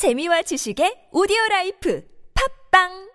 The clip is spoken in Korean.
재미와 지식의 오디오 라이프. 팝빵!